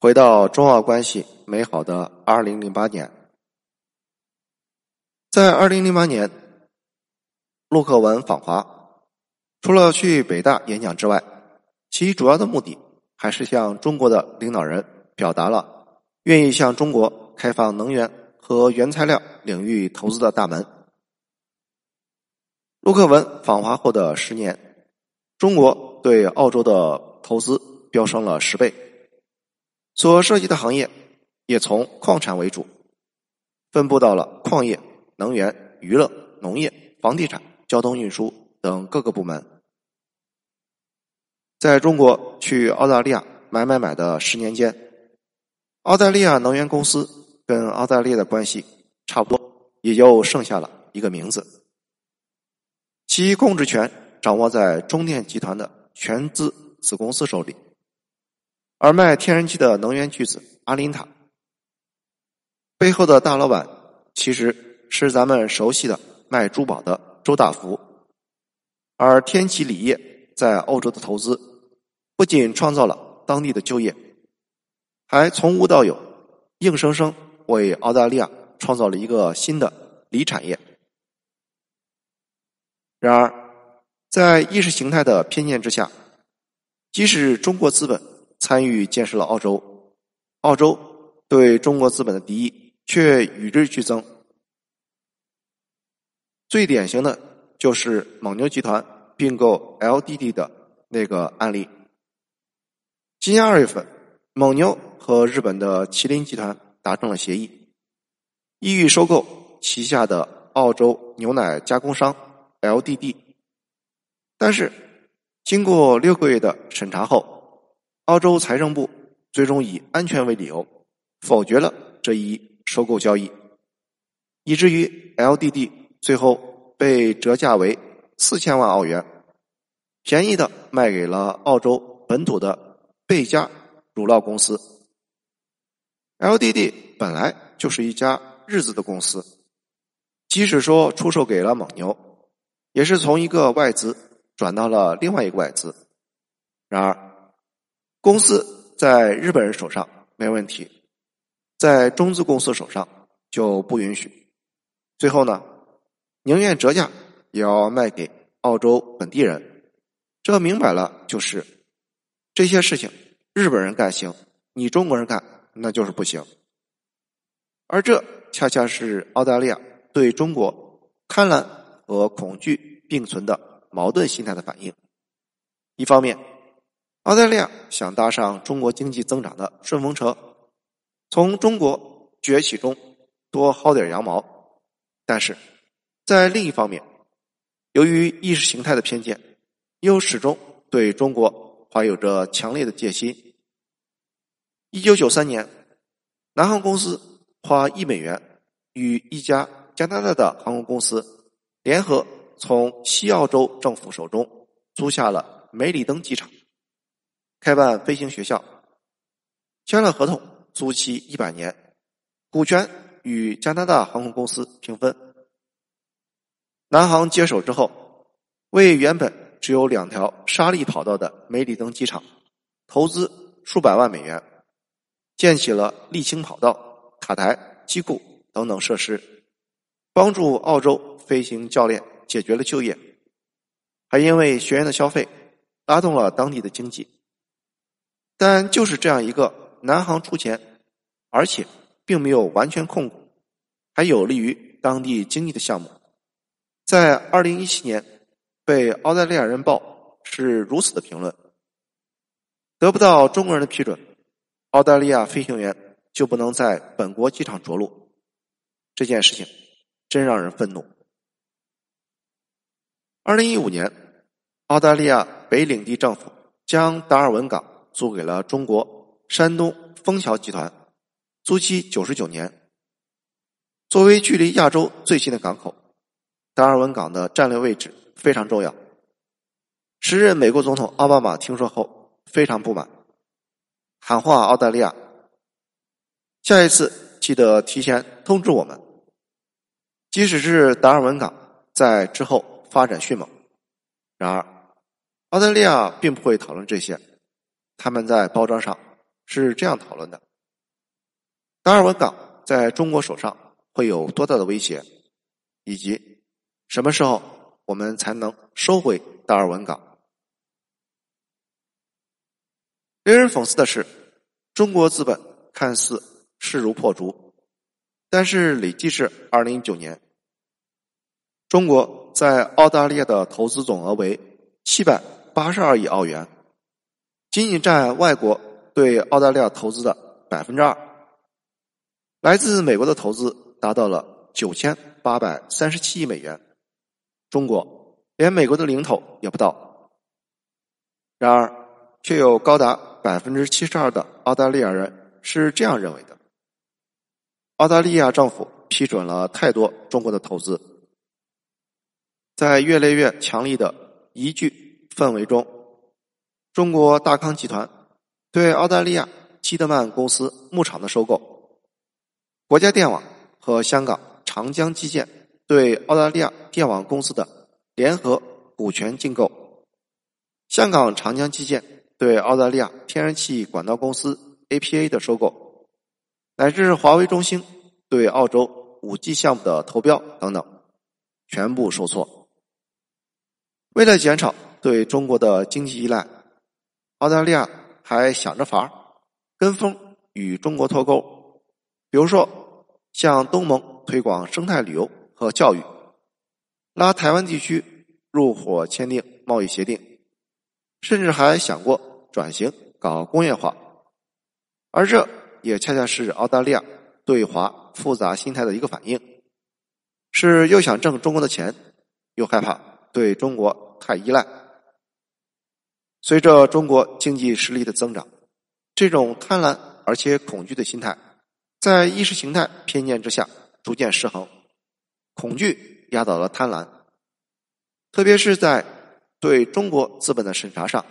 回到中澳关系美好的二零零八年，在二零零八年，陆克文访华，除了去北大演讲之外，其主要的目的还是向中国的领导人表达了愿意向中国开放能源和原材料领域投资的大门。陆克文访华后的十年，中国对澳洲的投资飙升了十倍。所涉及的行业也从矿产为主，分布到了矿业、能源、娱乐、农业、房地产、交通运输等各个部门。在中国去澳大利亚买买买的十年间，澳大利亚能源公司跟澳大利亚的关系差不多，也就剩下了一个名字，其控制权掌握在中电集团的全资子公司手里。而卖天然气的能源巨子阿林塔背后的大老板，其实是咱们熟悉的卖珠宝的周大福。而天齐锂业在欧洲的投资，不仅创造了当地的就业，还从无到有，硬生生为澳大利亚创造了一个新的锂产业。然而，在意识形态的偏见之下，即使中国资本。参与建设了澳洲，澳洲对中国资本的敌意却与日俱增。最典型的就是蒙牛集团并购 LDD 的那个案例。今年二月份，蒙牛和日本的麒麟集团达成了协议，意欲收购旗下的澳洲牛奶加工商 LDD。但是，经过六个月的审查后，澳洲财政部最终以安全为理由否决了这一收购交易，以至于 LDD 最后被折价为四千万澳元，便宜的卖给了澳洲本土的贝加乳酪公司。LDD 本来就是一家日资的公司，即使说出售给了蒙牛，也是从一个外资转到了另外一个外资。然而。公司在日本人手上没问题，在中资公司手上就不允许。最后呢，宁愿折价也要卖给澳洲本地人。这明摆了就是这些事情，日本人干行，你中国人干那就是不行。而这恰恰是澳大利亚对中国贪婪和恐惧并存的矛盾心态的反应。一方面。澳大利亚想搭上中国经济增长的顺风车，从中国崛起中多薅点羊毛，但是在另一方面，由于意识形态的偏见，又始终对中国怀有着强烈的戒心。一九九三年，南航公司花一美元与一家加拿大的航空公司联合，从西澳洲政府手中租下了梅里登机场。开办飞行学校，签了合同，租期一百年，股权与加拿大航空公司平分。南航接手之后，为原本只有两条沙砾跑道的梅里登机场投资数百万美元，建起了沥青跑道、塔台、机库等等设施，帮助澳洲飞行教练解决了就业，还因为学员的消费拉动了当地的经济。但就是这样一个南航出钱，而且并没有完全控股，还有利于当地经济的项目，在二零一七年被澳大利亚人报是如此的评论：得不到中国人的批准，澳大利亚飞行员就不能在本国机场着陆。这件事情真让人愤怒。二零一五年，澳大利亚北领地政府将达尔文港。租给了中国山东丰桥集团，租期九十九年。作为距离亚洲最近的港口，达尔文港的战略位置非常重要。时任美国总统奥巴马听说后非常不满，喊话澳大利亚：下一次记得提前通知我们。即使是达尔文港在之后发展迅猛，然而澳大利亚并不会讨论这些。他们在包装上是这样讨论的：达尔文港在中国手上会有多大的威胁，以及什么时候我们才能收回达尔文港？令人讽刺的是，中国资本看似势如破竹，但是累计是二零一九年，中国在澳大利亚的投资总额为七百八十二亿澳元，仅仅占外国对澳大利亚投资的百分之二。来自美国的投资达到了九千八百三十七亿美元，中国连美国的零头也不到。然而，却有高达百分之七十二的澳大利亚人是这样认为的：澳大利亚政府批准了太多中国的投资，在越来越强力的宜居氛围中，中国大康集团对澳大利亚基德曼公司牧场的收购，国家电网和香港长江基建对澳大利亚电网公司的联合股权竞购，香港长江基建。对澳大利亚天然气管道公司 APA 的收购，乃至华为、中兴对澳洲五 G 项目的投标等等，全部受挫。为了减少对中国的经济依赖，澳大利亚还想着法儿跟风与中国脱钩，比如说向东盟推广生态旅游和教育，拉台湾地区入伙签订贸易协定，甚至还想过。转型搞工业化，而这也恰恰是澳大利亚对华复杂心态的一个反应，是又想挣中国的钱，又害怕对中国太依赖。随着中国经济实力的增长，这种贪婪而且恐惧的心态，在意识形态偏见之下逐渐失衡，恐惧压倒了贪婪，特别是在对中国资本的审查上。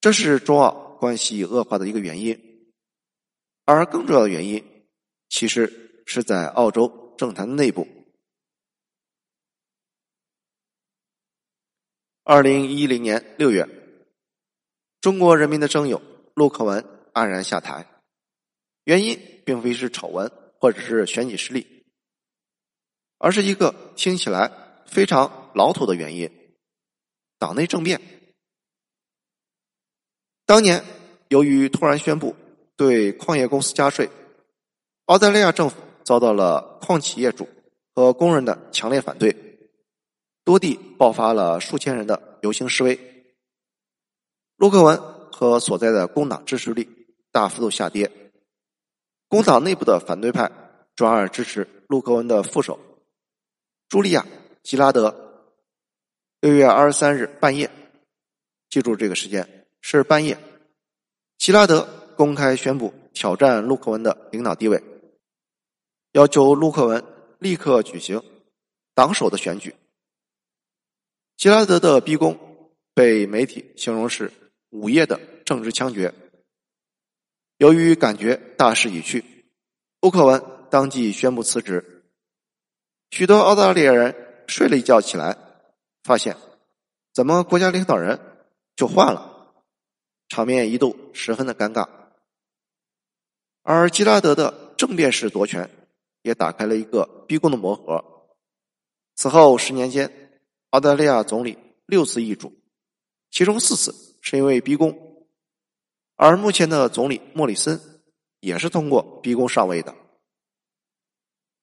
这是中澳关系恶化的一个原因，而更重要的原因，其实是在澳洲政坛内部。二零一零年六月，中国人民的征友陆克文黯然下台，原因并非是丑闻或者是选举失利，而是一个听起来非常老土的原因——党内政变。当年，由于突然宣布对矿业公司加税，澳大利亚政府遭到了矿企业主和工人的强烈反对，多地爆发了数千人的游行示威。陆克文和所在的工党支持率大幅度下跌，工党内部的反对派转而支持陆克文的副手茱莉亚·吉拉德。六月二十三日半夜，记住这个时间。是半夜，吉拉德公开宣布挑战陆克文的领导地位，要求陆克文立刻举行党首的选举。希拉德的逼宫被媒体形容是午夜的政治枪决。由于感觉大势已去，陆克文当即宣布辞职。许多澳大利亚人睡了一觉起来，发现怎么国家领导人就换了。场面一度十分的尴尬，而吉拉德的政变式夺权也打开了一个逼宫的魔盒。此后十年间，澳大利亚总理六次易主，其中四次是因为逼宫，而目前的总理莫里森也是通过逼宫上位的。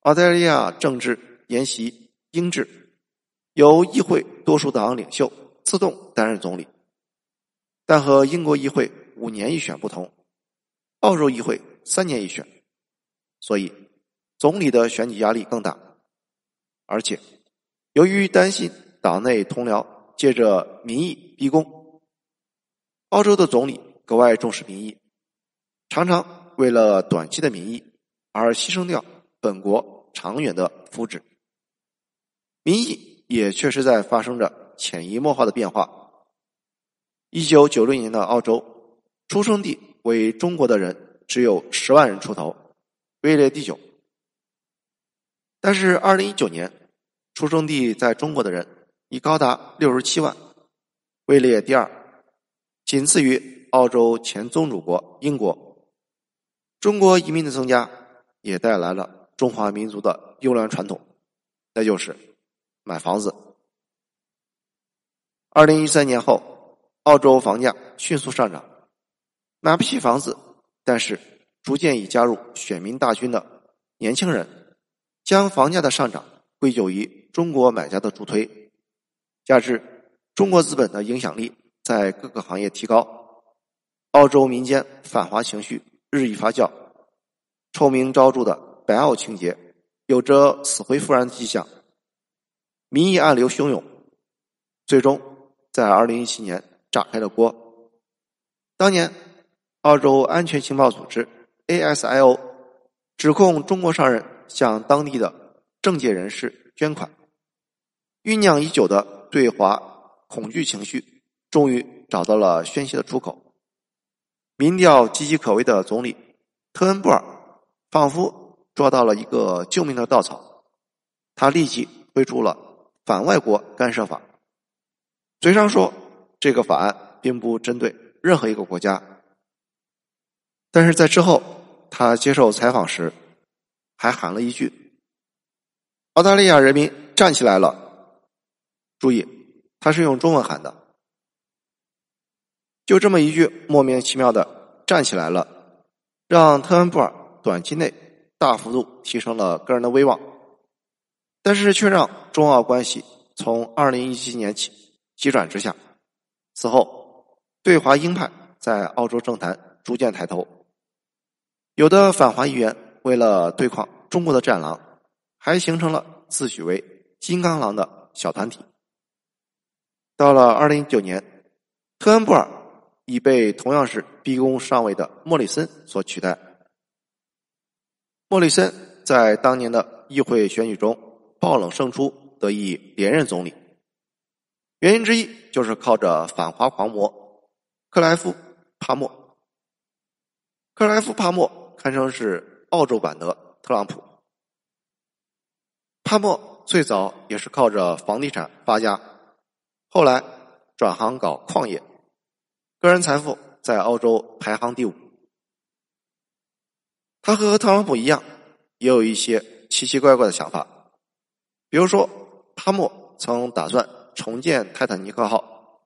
澳大利亚政治沿袭英制，由议会多数党领袖自动担任总理。但和英国议会五年一选不同，澳洲议会三年一选，所以总理的选举压力更大。而且，由于担心党内同僚借着民意逼宫，澳洲的总理格外重视民意，常常为了短期的民意而牺牲掉本国长远的福祉。民意也确实在发生着潜移默化的变化。一九九六年的澳洲，出生地为中国的人只有十万人出头，位列第九。但是二零一九年，出生地在中国的人已高达六十七万，位列第二，仅次于澳洲前宗主国英国。中国移民的增加也带来了中华民族的优良传统，那就是买房子。二零一三年后，澳洲房价迅速上涨，买不起房子，但是逐渐已加入选民大军的年轻人，将房价的上涨归咎于中国买家的助推，加之中国资本的影响力在各个行业提高，澳洲民间反华情绪日益发酵，臭名昭著的白澳情节有着死灰复燃的迹象，民意暗流汹涌，最终在二零一七年炸开了锅。当年，澳洲安全情报组织 ASIO 指控中国商人向当地的政界人士捐款，酝酿已久的对华恐惧情绪终于找到了宣泄的出口。民调岌岌可危的总理特恩布尔仿佛。抓到了一个救命的稻草，他立即推出了反外国干涉法。嘴上说这个法案并不针对任何一个国家，但是在之后他接受采访时还喊了一句：“澳大利亚人民站起来了！”注意，他是用中文喊的。就这么一句莫名其妙的“站起来了”，让特恩布尔短期内。大幅度提升了个人的威望，但是却让中澳关系从二零一七年起急转直下。此后，对华鹰派在澳洲政坛逐渐抬头，有的反华议员为了对抗中国的战狼，还形成了自诩为“金刚狼”的小团体。到了二零一九年，特恩布尔已被同样是逼宫上位的莫里森所取代。莫里森在当年的议会选举中爆冷胜出，得以连任总理。原因之一就是靠着反华狂魔克莱夫·帕默。克莱夫·帕默堪称是澳洲版的特朗普。帕默最早也是靠着房地产发家，后来转行搞矿业，个人财富在澳洲排行第五。他和特朗普一样，也有一些奇奇怪怪的想法。比如说，哈默曾打算重建泰坦尼克号，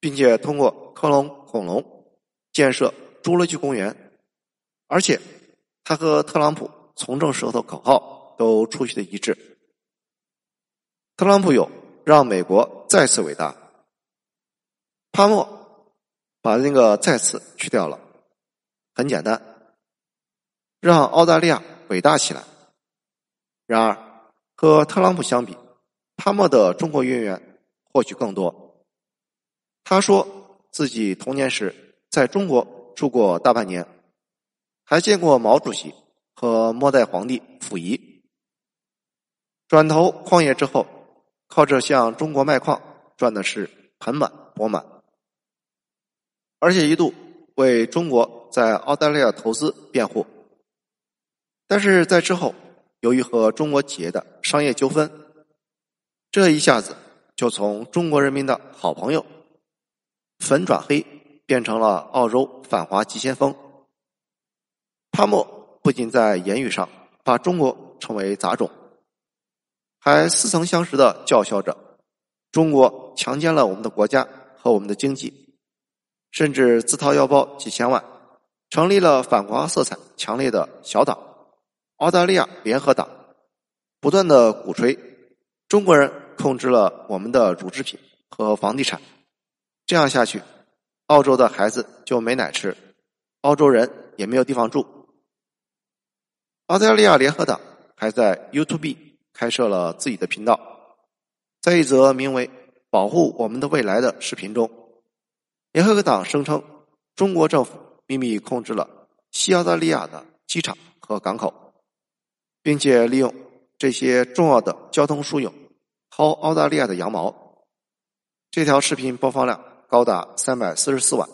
并且通过克隆恐龙建设侏罗纪公园。而且，他和特朗普从政时候的口号都出奇的一致。特朗普有“让美国再次伟大”，帕默把那个“再次”去掉了，很简单。让澳大利亚伟大起来。然而，和特朗普相比，帕默的中国渊源或许更多。他说自己童年时在中国住过大半年，还见过毛主席和末代皇帝溥仪。转投矿业之后，靠着向中国卖矿赚的是盆满钵满，而且一度为中国在澳大利亚投资辩护。但是在之后，由于和中国企业的商业纠纷，这一下子就从中国人民的好朋友粉转黑，变成了澳洲反华急先锋。帕默不仅在言语上把中国称为杂种，还似曾相识的叫嚣着中国强奸了我们的国家和我们的经济，甚至自掏腰包几千万，成立了反华色彩强烈的小党。澳大利亚联合党不断的鼓吹中国人控制了我们的乳制品和房地产，这样下去，澳洲的孩子就没奶吃，澳洲人也没有地方住。澳大利亚联合党还在 YouTube 开设了自己的频道，在一则名为“保护我们的未来”的视频中，联合党声称中国政府秘密控制了西澳大利亚的机场和港口。并且利用这些重要的交通枢纽薅澳大利亚的羊毛。这条视频播放量高达三百四十四万，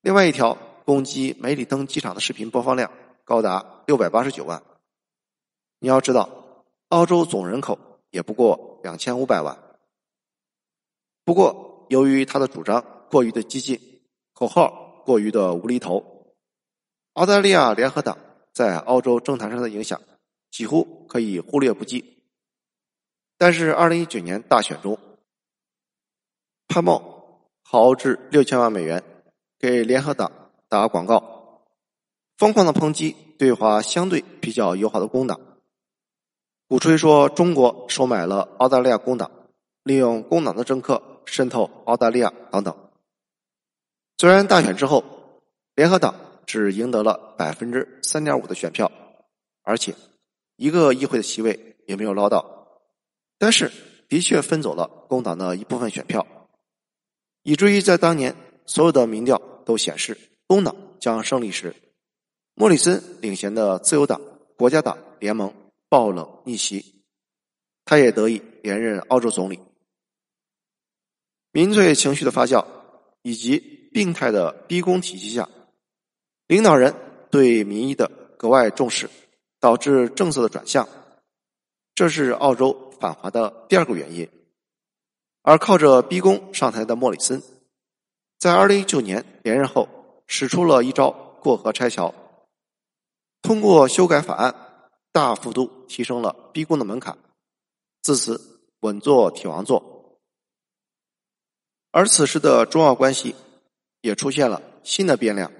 另外一条攻击梅里登机场的视频播放量高达六百八十九万。你要知道，澳洲总人口也不过两千五百万。不过，由于他的主张过于的激进，口号过于的无厘头。澳大利亚联合党在澳洲政坛上的影响几乎可以忽略不计。但是，二零一九年大选中，潘茂豪掷六千万美元给联合党打广告，疯狂的抨击对华相对比较友好的工党，鼓吹说中国收买了澳大利亚工党，利用工党的政客渗透澳大利亚等等。虽然大选之后，联合党只赢得了百分之三点五的选票，而且一个议会的席位也没有捞到，但是的确分走了工党的一部分选票，以至于在当年所有的民调都显示工党将胜利时，莫里森领衔的自由党、国家党联盟爆冷逆袭，他也得以连任澳洲总理。民粹情绪的发酵以及。病态的逼宫体系下，领导人对民意的格外重视，导致政策的转向，这是澳洲反华的第二个原因。而靠着逼宫上台的莫里森，在二零一九年连任后，使出了一招过河拆桥，通过修改法案，大幅度提升了逼宫的门槛，自此稳坐铁王座。而此时的中澳关系。也出现了新的变量。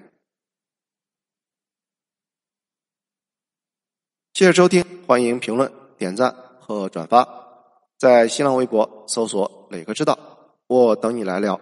谢谢收听，欢迎评论、点赞和转发，在新浪微博搜索“磊哥知道”，我等你来聊。